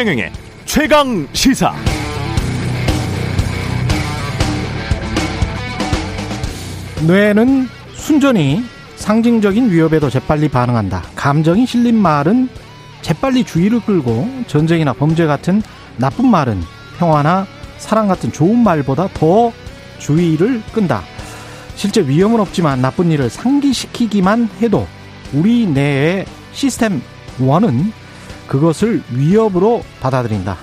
최경영의 최강 시사. 뇌는 순전히 상징적인 위협에도 재빨리 반응한다. 감정이 실린 말은 재빨리 주의를 끌고 전쟁이나 범죄 같은 나쁜 말은 평화나 사랑 같은 좋은 말보다 더 주의를 끈다. 실제 위험은 없지만 나쁜 일을 상기시키기만 해도 우리 뇌의 시스템 원은 그것을 위협으로 받아들인다.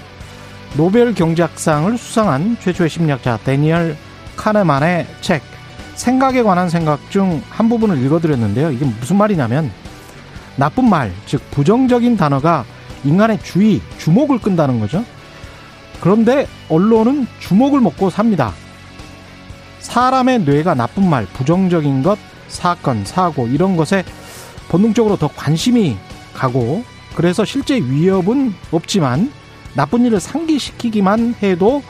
노벨 경제학상을 수상한 최초의 심리학자 데니얼 카네만의 책 생각에 관한 생각 중 한 부분을 읽어드렸는데요. 이게 무슨 말이냐면 나쁜 말, 즉 부정적인 단어가 인간의 주의, 주목을 끈다는 거죠. 그런데 언론은 주목을 먹고 삽니다. 사람의 뇌가 나쁜 말, 부정적인 것, 사건, 사고 이런 것에 본능적으로 더 관심이 가고 그래서 실제 위협은 없지만 나쁜 일을 상기시키기만 해도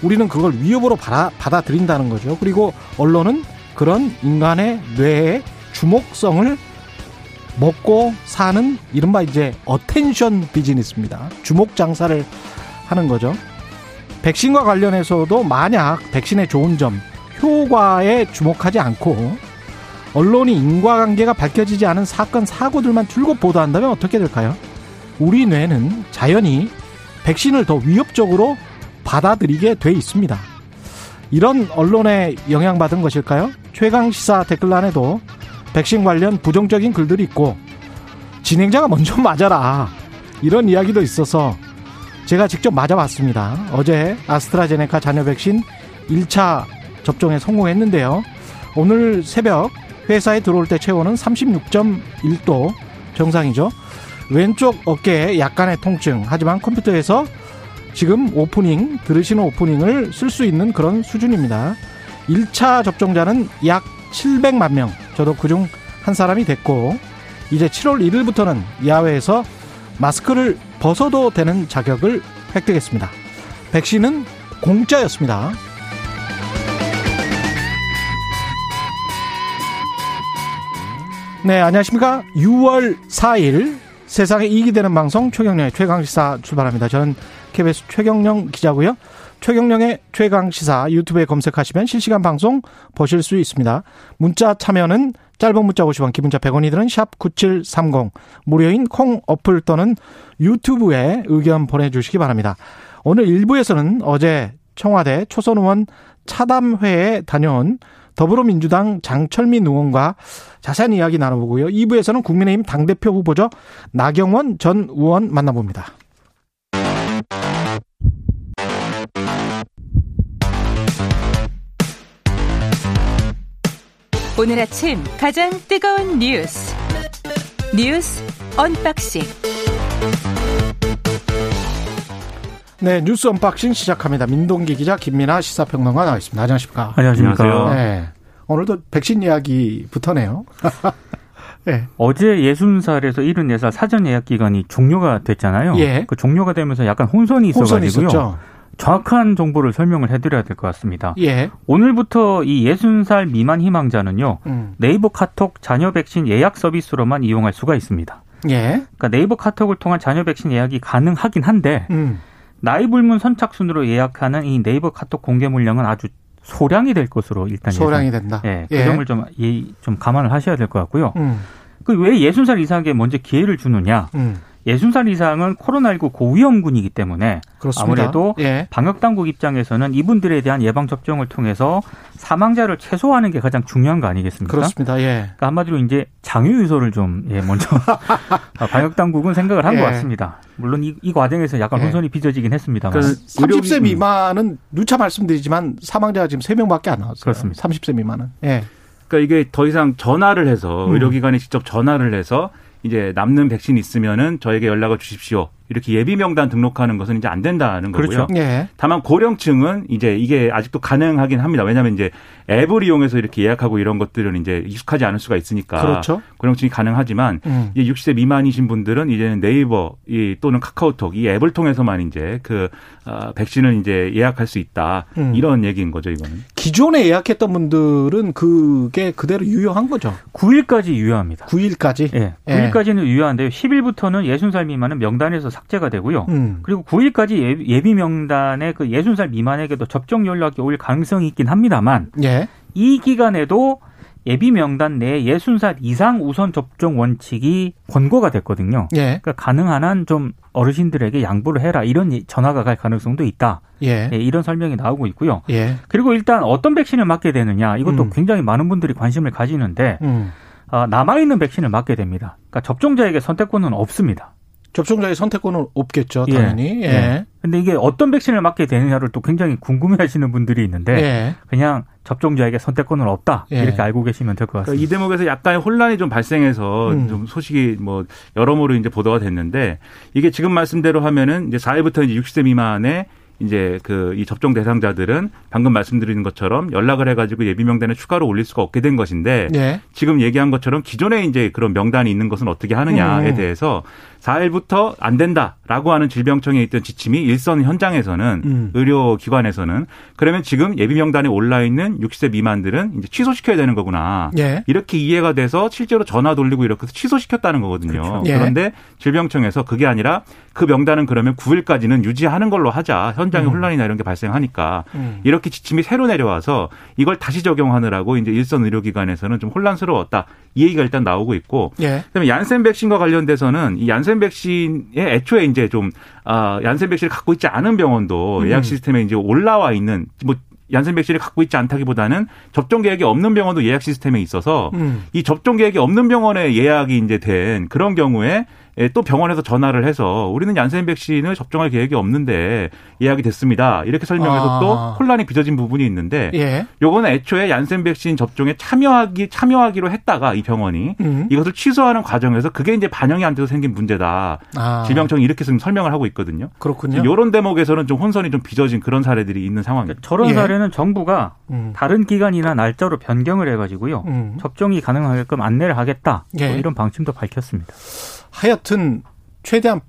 우리는 그걸 위협으로 받아, 받아들인다는 거죠. 그리고 언론은 그런 인간의 뇌의 주목성을 먹고 사는 이른바 이제 attention business입니다. 주목 장사를 하는 거죠. 백신과 관련해서도 만약 백신의 좋은 점, 효과에 주목하지 않고 언론이 인과관계가 밝혀지지 않은 사건, 사고들만 줄곧 보도한다면 어떻게 될까요? 우리 뇌는 자연히 백신을 더 위협적으로 받아들이게 돼 있습니다. 이런 언론에 영향받은 것일까요? 최강 시사 댓글란에도 백신 관련 부정적인 글들이 있고 진행자가 먼저 맞아라 이런 이야기도 있어서 제가 직접 맞아봤습니다. 어제 아스트라제네카 잔여 백신 1차 접종에 성공했는데요. 오늘 새벽 회사에 들어올 때 체온은 36.1도 정상이죠. 왼쪽 어깨에 약간의 통증. 하지만 컴퓨터에서 지금 오프닝, 들으시는 오프닝을 쓸 수 있는 그런 수준입니다. 1차 접종자는 약 700만 명. 저도 그중 한 사람이 됐고, 이제 7월 1일부터는 야외에서 마스크를 벗어도 되는 자격을 획득했습니다. 백신은 공짜였습니다. 네, 안녕하십니까. 6월 4일 세상에 이익이 되는 방송 최경령의 최강시사 출발합니다. 저는 KBS 최경령 기자고요. 최경령의 최강시사 유튜브에 검색하시면 실시간 방송 보실 수 있습니다. 문자 참여는 짧은 문자 50원, 기본자 100원이들은 샵 9730, 무료인 콩 어플 또는 유튜브에 의견 보내주시기 바랍니다. 오늘 1부에서는 어제 청와대 초선 의원 차담회에 다녀온 더불어민주당 장철민 의원과 자세한 이야기 나눠보고요. 2부에서는 국민의힘 당대표 후보죠. 나경원 전 의원 만나봅니다. 오늘 아침 가장 뜨거운 뉴스 뉴스 unboxing 네, 뉴스 unboxing 시작합니다. 민동기 기자, 김민아 시사평론가 나와 있습니다. 안녕하십니까? 안녕하십니까? 네. 오늘도 백신 이야기부터네요. 네. 어제 60살에서 74살 사전 예약 기간이 종료가 됐잖아요. 예. 그 종료가 되면서 약간 혼선이 있어가지고요. 정확한 정보를 설명을 해드려야 될 것 같습니다. 예. 오늘부터 이 60살 미만 희망자는요. 음. 네이버 카톡 잔여 백신 예약 서비스로만 이용할 수가 있습니다. 예. 그러니까 네이버 카톡을 통한 자녀 백신 예약이 가능하긴 한데 음. 나이 불문 선착순으로 예약하는 이 네이버 카톡 공개 물량은 아주 소량이 될 것으로 일단 소량이 예상, 된다. 예, 그 예. 점을 좀, 좀 감안을 하셔야 될 것 같고요. 음. 그왜 60살 이상에게 먼저 기회를 주느냐? 음. 60살 이상은 코로나19 고위험군이기 때문에 그렇습니다. 아무래도 예. 방역 당국 입장에서는 이분들에 대한 예방 접종을 통해서 사망자를 최소화하는 게 가장 중요한 거 아니겠습니까? 그렇습니다. 예. 그러니까 한마디로 이제 장유 유서를 좀 예, 먼저 방역 당국은 생각을 한것 예. 같습니다. 물론 이, 이 과정에서 약간 예. 혼선이 빚어지긴 했습니다만. 그 30세 미만은 누차 말씀드리지만 사망자가 지금 3명밖에 안 나왔어요. 그렇습니다. 30세 미만은. 예. 그러니까 이게 더 이상 전화를 해서 음. 의료기관에 직접 전화를 해서 이제 남는 백신 있으면은 저에게 연락을 주십시오. 이렇게 예비 명단 등록하는 것은 이제 안 된다는 거고요. 그렇죠. 예. 다만 고령층은 이제 이게 아직도 가능하긴 합니다. 왜냐하면 이제 앱을 이용해서 이렇게 예약하고 이런 것들은 이제 익숙하지 않을 수가 있으니까 그렇죠. 고령층이 가능하지만 음. 이제 60세 미만이신 분들은 이제는 네이버 이 또는 카카오톡 이 앱을 통해서만 이제 그 어, 백신을 이제 예약할 수 있다 음. 이런 얘기인 거죠 이거는. 기존에 예약했던 분들은 그게 그대로 유효한 거죠. 9일까지 유효합니다. 9일까지? 예. 네. 9일까지는 유효한데요. 10일부터는 60살 미만은 명단에서 삭제가 되고요. 음. 그리고 9일까지 예비 명단의 그 60살 미만에게도 접종 연락이 올 가능성이 있긴 합니다만 예. 이 기간에도 예비 명단 내 60살 이상 우선 접종 원칙이 권고가 됐거든요. 예. 그러니까 가능한 한 좀 어르신들에게 양보를 해라 이런 전화가 갈 가능성도 있다. 예. 예 이런 설명이 나오고 있고요. 예. 그리고 일단 어떤 백신을 맞게 되느냐 이것도 음. 굉장히 많은 분들이 관심을 가지는데 음. 어, 남아 있는 백신을 맞게 됩니다. 그러니까 접종자에게 선택권은 없습니다. 접종자의 선택권은 없겠죠, 예. 당연히. 예. 예. 근데 이게 어떤 백신을 맞게 되느냐를 또 굉장히 궁금해 하시는 분들이 있는데 예. 그냥 접종자에게 선택권은 없다. 예. 이렇게 알고 계시면 될 것 같습니다. 그러니까 이 대목에서 약간의 혼란이 좀 발생해서 음. 좀 소식이 뭐 여러모로 이제 보도가 됐는데 이게 지금 말씀대로 하면은 이제 4일부터 이제 60세 미만의 이제 그 이 접종 대상자들은 방금 말씀드린 것처럼 연락을 해가지고 예비 명단에 추가로 올릴 수가 없게 된 것인데 네. 지금 얘기한 것처럼 기존에 이제 그런 명단이 있는 것은 어떻게 하느냐에 음. 대해서 4일부터 안 된다라고 하는 질병청에 있던 지침이 일선 현장에서는 음. 의료기관에서는 그러면 지금 예비 명단에 올라 있는 60세 미만들은 이제 취소시켜야 되는 거구나. 예. 이렇게 이해가 돼서 실제로 전화 돌리고 이렇게 해서 취소시켰다는 거거든요. 그렇죠. 예. 그런데 질병청에서 그게 아니라 그 명단은 그러면 9일까지는 유지하는 걸로 하자. 현장에 음. 혼란이나 이런 게 발생하니까 음. 이렇게 지침이 새로 내려와서 이걸 다시 적용하느라고 이제 일선 의료기관에서는 좀 혼란스러웠다. 이 얘기가 일단 나오고 있고 예. 그다음에 얀센 백신과 관련돼서는 이 얀센 백신에 애초에 이제 좀 아, 얀센 백신을 갖고 있지 않은 병원도 음. 예약 시스템에 이제 올라와 있는 뭐 얀센 백신을 갖고 있지 않다기보다는 접종 계획이 없는 병원도 예약 시스템에 있어서 음. 이 접종 계획이 없는 병원에 예약이 이제 된 그런 경우에 예, 또 병원에서 전화를 해서 우리는 얀센 백신을 접종할 계획이 없는데 예약이 됐습니다. 이렇게 설명해서 아. 또 혼란이 빚어진 부분이 있는데 예. 요거는 애초에 얀센 백신 접종에 참여하기 참여하기로 했다가 이 병원이 음. 이것을 취소하는 과정에서 그게 이제 반영이 안 돼서 생긴 문제다. 아. 질병청이 이렇게 지금 설명을 하고 있거든요. 그렇군요. 이런 대목에서는 좀 혼선이 좀 빚어진 그런 사례들이 있는 상황입니다. 그러니까 저런 예. 사례는 정부가 음. 다른 기간이나 날짜로 변경을 해가지고요 음. 접종이 가능하게끔 안내를 하겠다. 뭐 예. 이런 방침도 밝혔습니다. 하여튼 최대한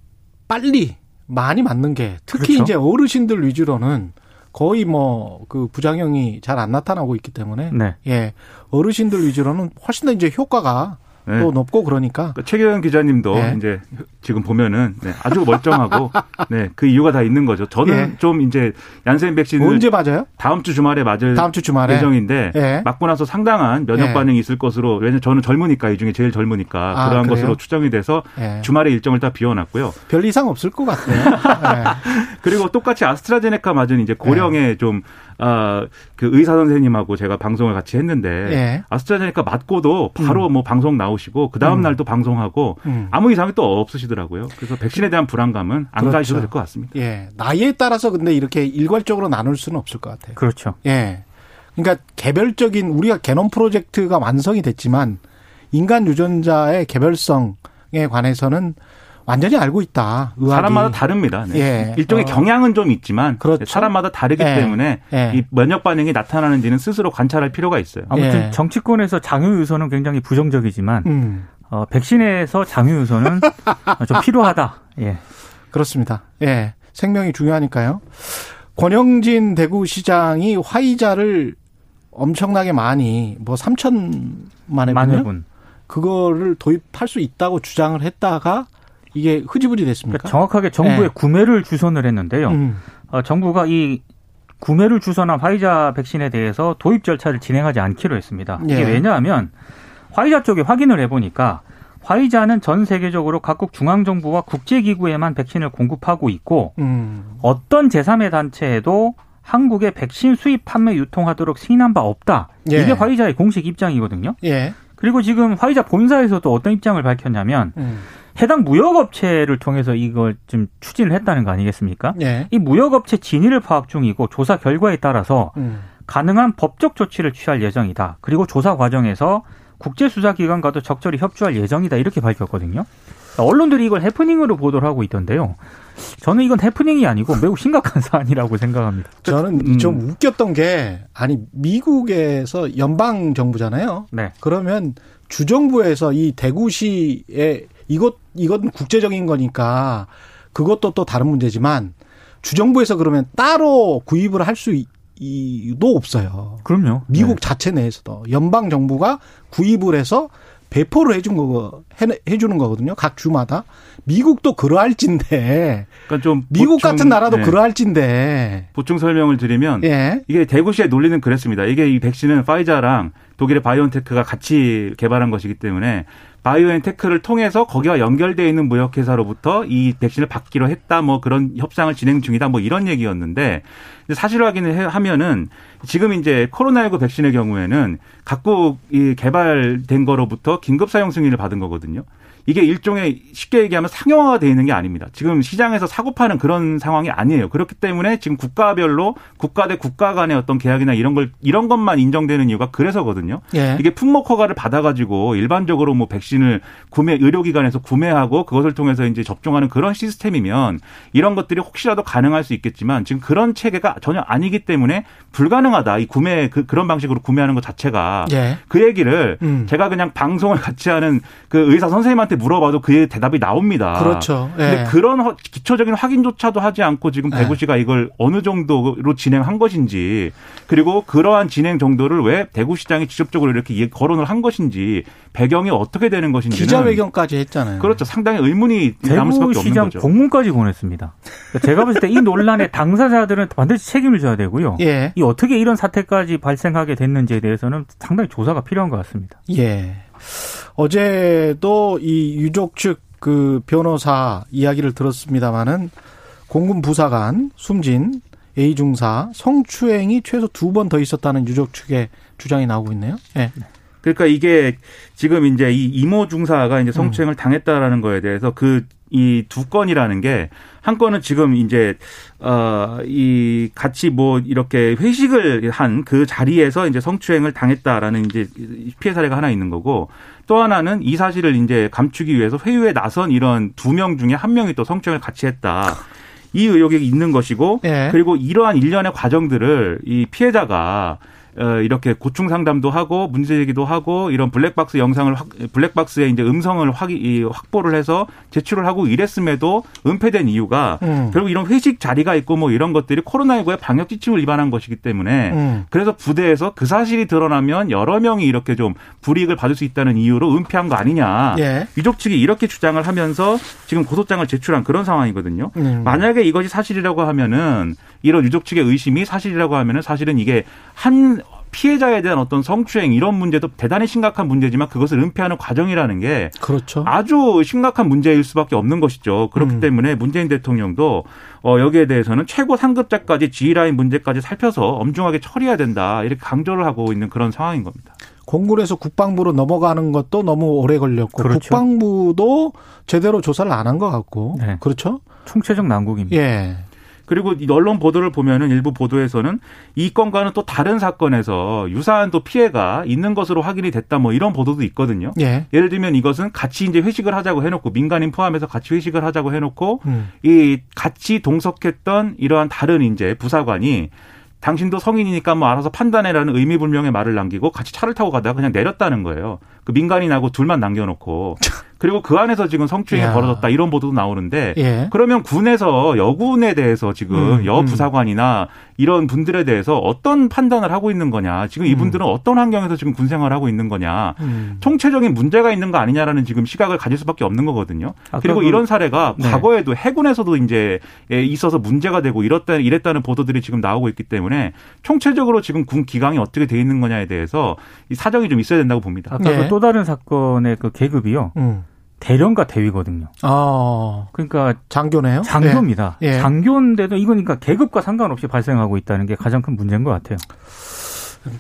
빨리 많이 맞는 게 특히 그렇죠. 이제 어르신들 위주로는 거의 뭐 그 부작용이 잘 안 나타나고 있기 때문에 네. 예 어르신들 위주로는 훨씬 더 이제 효과가 네. 또 높고 그러니까. 그러니까 최경영 기자님도 네. 이제 지금 보면은 네, 아주 멀쩡하고 네, 그 이유가 다 있는 거죠. 저는 네. 좀 이제 얀센 백신을 언제 맞아요? 다음 주 주말에 맞을 다음 주 주말에 예정인데 네. 맞고 나서 상당한 면역 반응이 있을 것으로 왜냐면 저는 젊으니까 이 중에 제일 젊으니까 아, 그러한 그래요? 것으로 추정이 돼서 주말에 일정을 다 비워놨고요. 별 이상 없을 것 같아요. 그리고 똑같이 아스트라제네카 맞은 이제 고령의 좀 아, 그 의사 선생님하고 제가 방송을 같이 했는데 예. 아스트라제네카 맞고도 바로 음. 뭐 방송 나오 시고 그 다음 음. 날도 방송하고 음. 아무 이상이 또 없으시더라고요. 그래서 백신에 대한 불안감은 안 그렇죠. 가셔도 될 것 같습니다. 예. 나이에 따라서 근데 이렇게 일괄적으로 나눌 수는 없을 것 같아요. 그렇죠. 예. 그러니까 개별적인 우리가 개놈 프로젝트가 완성이 됐지만 인간 유전자의 개별성에 관해서는 완전히 알고 있다. 의학이. 사람마다 다릅니다. 네. 예. 일종의 어. 경향은 좀 있지만 그렇죠. 사람마다 다르기 예. 때문에 예. 이 면역 반응이 나타나는지는 스스로 관찰할 필요가 있어요. 아무튼 예. 정치권에서 장유 유서는 굉장히 부정적이지만 음. 어, 백신에서 장유 유서는 좀 필요하다. 예. 그렇습니다. 예. 생명이 중요하니까요. 권영진 대구시장이 화이자를 엄청나게 많이 뭐 3천만 회분 그거를 도입할 수 있다고 주장을 했다가 이게 흐지부지 됐습니까? 그러니까 정확하게 정부에 네. 구매를 주선을 했는데요. 음. 어, 정부가 이 구매를 주선한 화이자 백신에 대해서 도입 절차를 진행하지 않기로 했습니다. 이게 예. 왜냐하면 화이자 쪽에 확인을 해보니까 화이자는 전 세계적으로 각국 중앙정부와 국제기구에만 백신을 공급하고 있고 음. 어떤 제3의 단체에도 한국에 백신 수입 판매 유통하도록 승인한 바 없다. 예. 이게 화이자의 공식 입장이거든요. 예. 그리고 지금 화이자 본사에서도 어떤 입장을 밝혔냐면 음. 해당 무역업체를 통해서 이걸 좀 추진을 했다는 거 아니겠습니까? 네. 이 무역업체 진위를 파악 중이고 조사 결과에 따라서 음. 가능한 법적 조치를 취할 예정이다. 그리고 조사 과정에서 국제수사기관과도 적절히 협조할 예정이다. 이렇게 밝혔거든요. 언론들이 이걸 해프닝으로 보도를 하고 있던데요. 저는 이건 해프닝이 아니고 매우 심각한 사안이라고 생각합니다. 저는 음. 좀 웃겼던 게 아니 미국에서 연방 정부잖아요. 네. 그러면 주정부에서 이 대구시에 이것 이건 국제적인 거니까 그것도 또 다른 문제지만 주정부에서 그러면 따로 구입을 할 수 이도 없어요. 그럼요. 미국 네. 자체 내에서도 연방 정부가 구입을 해서 배포를 해준 거 해, 주는 거거든요. 각 주마다 미국도 그러할진데. 그러니까 좀 미국 보충, 같은 나라도 네. 그러할진데. 보충 설명을 드리면 예. 이게 대구시의 논리는 그랬습니다. 이게 이 백신은 파이자랑 독일의 바이온테크가 같이 개발한 것이기 때문에 바이오엔테크를 통해서 거기와 연결되어 있는 무역회사로부터 이 백신을 받기로 했다, 뭐 그런 협상을 진행 중이다, 뭐 이런 얘기였는데 사실 확인을 하면은 지금 이제 코로나19 백신의 경우에는 각국 이 개발된 거로부터 긴급 사용 승인을 받은 거거든요. 이게 일종의 쉽게 얘기하면 상용화가 되어 있는 게 아닙니다. 지금 시장에서 사고 파는 그런 상황이 아니에요. 그렇기 때문에 지금 국가별로 국가 대 국가 간의 어떤 계약이나 이런 걸 이런 것만 인정되는 이유가 그래서거든요. 예. 이게 품목 허가를 받아가지고 일반적으로 뭐 백신을 구매 의료기관에서 구매하고 그것을 통해서 이제 접종하는 그런 시스템이면 이런 것들이 혹시라도 가능할 수 있겠지만 지금 그런 체계가 전혀 아니기 때문에 불가능하다. 이 구매 그, 그런 방식으로 구매하는 것 자체가 예. 그 얘기를 음. 제가 그냥 방송을 같이 하는 그 의사 선생님한테 물어봐도 그의 대답이 나옵니다. 그렇죠. 예. 근데 그런 기초적인 확인조차도 하지 않고 지금 예. 대구 시가 이걸 어느 정도로 진행한 것인지 그리고 그러한 진행 정도를 왜 대구시장이 직접적으로 이렇게 거론을 한 것인지 배경이 어떻게 되는 것인지 기자회견까지 했잖아요. 그렇죠. 상당히 의문이 남을 수밖에 없는 거죠. 공문까지 보냈습니다. 그러니까 제가 봤을 때 이 논란의 당사자들은 반드시 책임을 져야 되고요. 예. 이 어떻게 이런 사태까지 발생하게 됐는지에 대해서는 상당히 조사가 필요한 것 같습니다. 예. 어제도 이 유족 측 그 변호사 이야기를 들었습니다마는 공군 부사관 숨진 A 중사 성추행이 최소 두 번 더 있었다는 유족 측의 주장이 나오고 있네요. 예. 네. 그러니까 이게 지금 이제 이 이모 중사가 이제 성추행을 음. 당했다라는 거에 대해서 그 이 두 건이라는 게 한 건은 지금 이제 어이 같이 뭐 이렇게 회식을 한 그 자리에서 이제 성추행을 당했다라는 이제 피해 사례가 하나 있는 거고 또 하나는 이 사실을 이제 감추기 위해서 회유에 나선 이런 두 명 중에 한 명이 또 성추행을 같이 했다. 이 의혹이 있는 것이고 네. 그리고 이러한 일련의 과정들을 이 피해자가 어, 이렇게 고충 상담도 하고 문제 제기도 하고 이런 블랙박스 영상을 확, 블랙박스에 이제 음성을 확, 이, 확보를 해서 제출을 하고 이랬음에도 은폐된 이유가 음. 결국 이런 회식 자리가 있고 뭐 이런 것들이 코로나19의 방역 지침을 위반한 것이기 때문에 음. 그래서 부대에서 그 사실이 드러나면 여러 명이 이렇게 좀 불이익을 받을 수 있다는 이유로 은폐한 거 아니냐. 예. 유족 측이 이렇게 주장을 하면서 지금 고소장을 제출한 그런 상황이거든요. 음. 만약에 이것이 사실이라고 하면은 이런 유족 측의 의심이 사실이라고 하면은 사실은 이게 한 피해자에 대한 어떤 성추행 이런 문제도 대단히 심각한 문제지만 그것을 은폐하는 과정이라는 게 그렇죠. 아주 심각한 문제일 수밖에 없는 것이죠. 그렇기 음. 때문에 문재인 대통령도 어 여기에 대해서는 최고 상급자까지 지휘라인 문제까지 살펴서 엄중하게 처리해야 된다 이렇게 강조를 하고 있는 그런 상황인 겁니다. 공군에서 국방부로 넘어가는 것도 너무 오래 걸렸고 그렇죠. 국방부도 제대로 조사를 안 한 것 같고 네. 그렇죠? 총체적 난국입니다. 예. 그리고 언론 보도를 보면은 일부 보도에서는 이 건과는 또 다른 사건에서 유사한 또 피해가 있는 것으로 확인이 됐다 뭐 이런 보도도 있거든요. 예. 예를 들면 이것은 같이 이제 회식을 하자고 해놓고 민간인 포함해서 같이 회식을 하자고 해놓고 음. 이 같이 동석했던 이러한 다른 이제 부사관이 당신도 성인이니까 뭐 알아서 판단해라는 의미불명의 말을 남기고 같이 차를 타고 가다가 그냥 내렸다는 거예요. 그 민간인하고 둘만 남겨놓고 그리고 그 안에서 지금 성추행이 야. 벌어졌다 이런 보도도 나오는데 예. 그러면 군에서 여군에 대해서 지금 음, 여 음. 부사관이나 음. 이런 분들에 대해서 어떤 판단을 하고 있는 거냐 지금 이분들은 음. 어떤 환경에서 지금 군 생활을 하고 있는 거냐 음. 총체적인 문제가 있는 거 아니냐라는 지금 시각을 가질 수밖에 없는 거거든요. 아, 그리고 이런 사례가 네. 과거에도 해군에서도 이제 있어서 문제가 되고 이렇다 이랬다는 보도들이 지금 나오고 있기 때문에 총체적으로 지금 군 기강이 어떻게 돼 있는 거냐에 대해서 이 사정이 좀 있어야 된다고 봅니다. 아까 네. 그 또 다른 사건의 그 계급이요. 음. 대령과 대위거든요. 아. 그러니까 장교네요. 장교입니다. 예. 예. 장교인데도 이건 그러니까 계급과 상관없이 발생하고 있다는 게 가장 큰 문제인 것 같아요.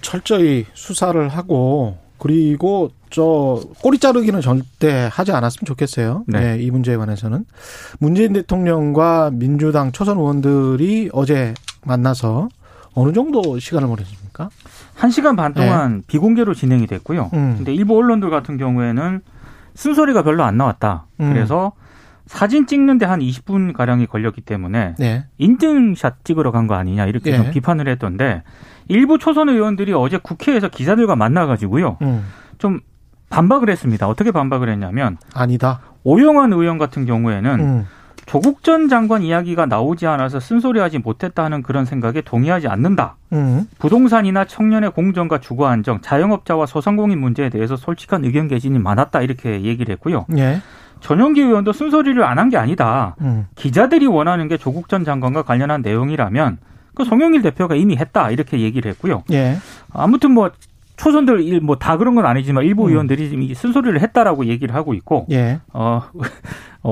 철저히 수사를 하고 그리고 저 꼬리 자르기는 절대 하지 않았으면 좋겠어요. 네. 네. 이 문제에 관해서는 문재인 대통령과 민주당 초선 의원들이 어제 만나서 어느 정도 시간을 보냈습니까? 한 시간 반 동안 네. 비공개로 진행이 됐고요. 음. 근데 일부 언론들 같은 경우에는 쓴소리가 별로 안 나왔다. 음. 그래서 사진 찍는데 한 20분 가량이 걸렸기 때문에 네. 인증샷 찍으러 간 거 아니냐 이렇게 네. 좀 비판을 했던데 일부 초선 의원들이 어제 국회에서 기자들과 만나가지고요. 음. 좀 반박을 했습니다. 어떻게 반박을 했냐면 아니다. 오영환 의원 같은 경우에는 음. 조국 전 장관 이야기가 나오지 않아서 쓴소리하지 못했다는 그런 생각에 동의하지 않는다. 음. 부동산이나 청년의 공정과 주거 안정, 자영업자와 소상공인 문제에 대해서 솔직한 의견 개진이 많았다 이렇게 얘기를 했고요. 예. 전용기 의원도 쓴소리를 안 한 게 아니다. 음. 기자들이 원하는 게 조국 전 장관과 관련한 내용이라면 그 송영길 대표가 이미 했다 이렇게 얘기를 했고요. 예. 아무튼 뭐 초선들 뭐 다 그런 건 아니지만 일부 음. 의원들이 쓴소리를 했다라고 얘기를 하고 있고 예. 어 어,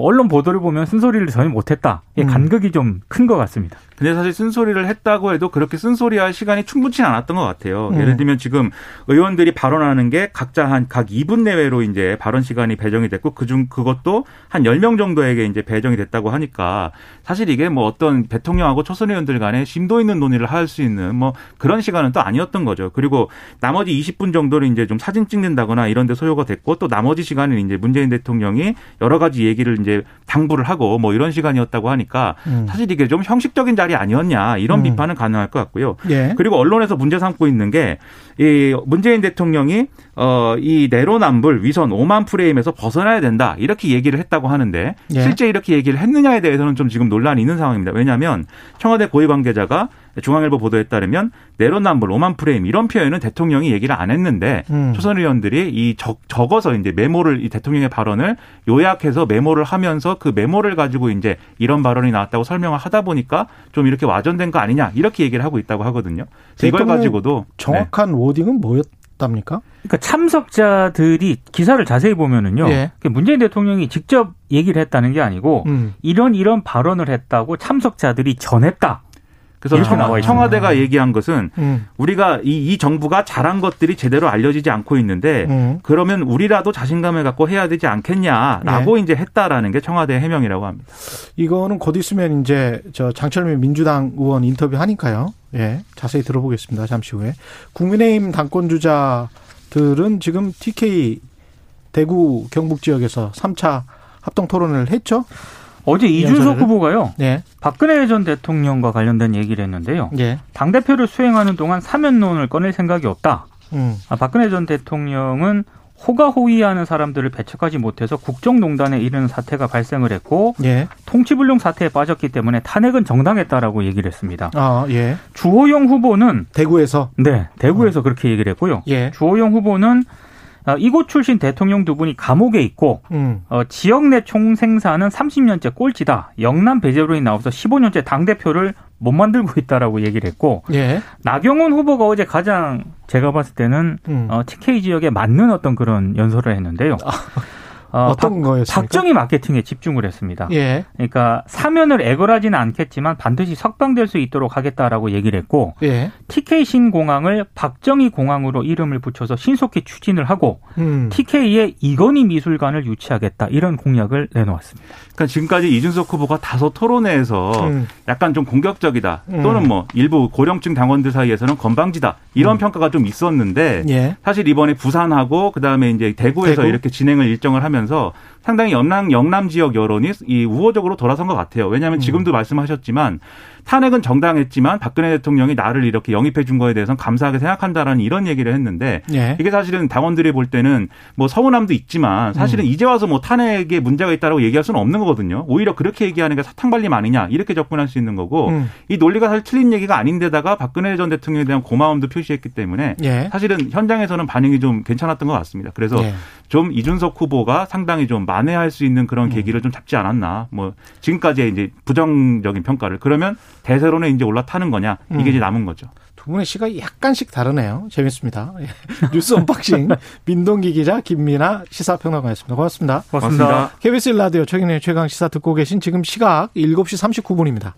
언론 보도를 보면 쓴소리를 전혀 못했다. 음. 간극이 좀 큰 것 같습니다. 근데 사실 쓴소리를 했다고 해도 그렇게 쓴소리할 시간이 충분치 않았던 것 같아요. 음. 예를 들면 지금 의원들이 발언하는 게 각자 한 각 2분 내외로 이제 발언 시간이 배정이 됐고 그중 그것도 한 10명 정도에게 이제 배정이 됐다고 하니까 사실 이게 뭐 어떤 대통령하고 초선 의원들 간에 심도 있는 논의를 할 수 있는 뭐 그런 시간은 또 아니었던 거죠. 그리고 나머지 20분 정도를 이제 좀 사진 찍는다거나 이런 데 소요가 됐고 또 나머지 시간은 이제 문재인 대통령이 여러 가지 얘기를 이제 당부를 하고 뭐 이런 시간이었다고 하니까 음. 사실 이게 좀 형식적인 자리 아니었냐 이런 음. 비판은 가능할 것 같고요. 예. 그리고 언론에서 문제 삼고 있는 게 이 문재인 대통령이 어이 내로남불 위선 5만 프레임에서 벗어나야 된다 이렇게 얘기를 했다고 하는데 예. 실제 이렇게 얘기를 했느냐에 대해서는 좀 지금 논란이 있는 상황입니다. 왜냐하면 청와대 고위 관계자가 중앙일보 보도에 따르면 내로남불, 오만 프레임 이런 표현은 대통령이 얘기를 안 했는데 음. 초선 의원들이 이 적, 적어서 이제 메모를 이 대통령의 발언을 요약해서 메모를 하면서 그 메모를 가지고 이제 이런 발언이 나왔다고 설명을 하다 보니까 좀 이렇게 와전된 거 아니냐 이렇게 얘기를 하고 있다고 하거든요. 이걸 가지고도 정확한 네. 워딩은 뭐였 답니까? 그러니까 참석자들이 기사를 자세히 보면은요. 예. 문재인 대통령이 직접 얘기를 했다는 게 아니고 음. 이런 이런 발언을 했다고 참석자들이 전했다. 그래서 청와, 청와 대가 얘기한 것은 음. 우리가 이, 이 정부가 잘한 것들이 제대로 알려지지 않고 있는데 음. 그러면 우리라도 자신감을 갖고 해야 되지 않겠냐라고 네. 이제 했다라는 게 청와대 해명이라고 합니다. 이거는 곧 있으면 이제 저 장철민 민주당 의원 인터뷰 하니까요. 예, 자세히 들어보겠습니다. 잠시 후에 국민의힘 당권 주자들은 지금 TK 대구 경북 지역에서 3차 합동 토론을 했죠. 어제 이준석 후보가요. 네. 박근혜 전 대통령과 관련된 얘기를 했는데요. 네. 당 대표를 수행하는 동안 사면론을 꺼낼 생각이 없다. 음. 아, 박근혜 전 대통령은 호가호위하는 사람들을 배척하지 못해서 국정농단에 이르는 사태가 발생을 했고 예. 통치불능 사태에 빠졌기 때문에 탄핵은 정당했다라고 얘기를 했습니다. 아, 예. 주호영 후보는 대구에서 네 대구에서 어. 그렇게 얘기를 했고요. 예. 주호영 후보는 어, 이곳 출신 대통령 두 분이 감옥에 있고 음. 어, 지역 내 총생산은 30년째 꼴찌다. 영남 배제론이 나와서 15년째 당 대표를 못 만들고 있다라고 얘기를 했고 예. 나경원 후보가 어제 가장 제가 봤을 때는 음. 어, TK 지역에 맞는 어떤 그런 연설을 했는데요. 아. 어, 떤 거였습니까? 박정희 마케팅에 집중을 했습니다. 예. 그러니까 사면을 애걸하지는 않겠지만 반드시 석방될 수 있도록 하겠다라고 얘기를 했고 예. TK 신공항을 박정희 공항으로 이름을 붙여서 신속히 추진을 하고 음. TK에 이건희 미술관을 유치하겠다 이런 공약을 내놓았습니다. 그러니까 지금까지 이준석 후보가 다소 토론회에서 음. 약간 좀 공격적이다 음. 또는 뭐 일부 고령층 당원들 사이에서는 건방지다 이런 음. 평가가 좀 있었는데 예. 사실 이번에 부산하고 그다음에 이제 대구에서 대구? 이렇게 진행을 일정을 하면 하면서 상당히 영남 영남 지역 여론이 이 우호적으로 돌아선 것 같아요. 왜냐하면 음. 지금도 말씀하셨지만 탄핵은 정당했지만 박근혜 대통령이 나를 이렇게 영입해 준 거에 대해서는 감사하게 생각한다라는 이런 얘기를 했는데 예. 이게 사실은 당원들이 볼 때는 뭐 서운함도 있지만 사실은 음. 이제 와서 뭐 탄핵에 문제가 있다라고 얘기할 수는 없는 거거든요. 오히려 그렇게 얘기하는 게 사탕 발림 아니냐 이렇게 접근할 수 있는 거고 음. 이 논리가 사실 틀린 얘기가 아닌데다가 박근혜 전 대통령에 대한 고마움도 표시했기 때문에 예. 사실은 현장에서는 반응이 좀 괜찮았던 것 같습니다. 그래서 예. 좀 이준석 후보가 상당히 좀 만회할 수 있는 그런 음. 계기를 좀 잡지 않았나. 뭐 지금까지의 이제 부정적인 평가를 그러면 대세론에 이제 올라타는 거냐 이게 음. 이제 남은 거죠. 두 분의 시각이 약간씩 다르네요. 재밌습니다. 예. 뉴스 unboxing 민동기 기자 김민아 시사평론가였습니다. 고맙습니다. 고맙습니다. 고맙습니다. KBS 라디오 최근의 최강 시사 듣고 계신 지금 시각 7시 39분입니다.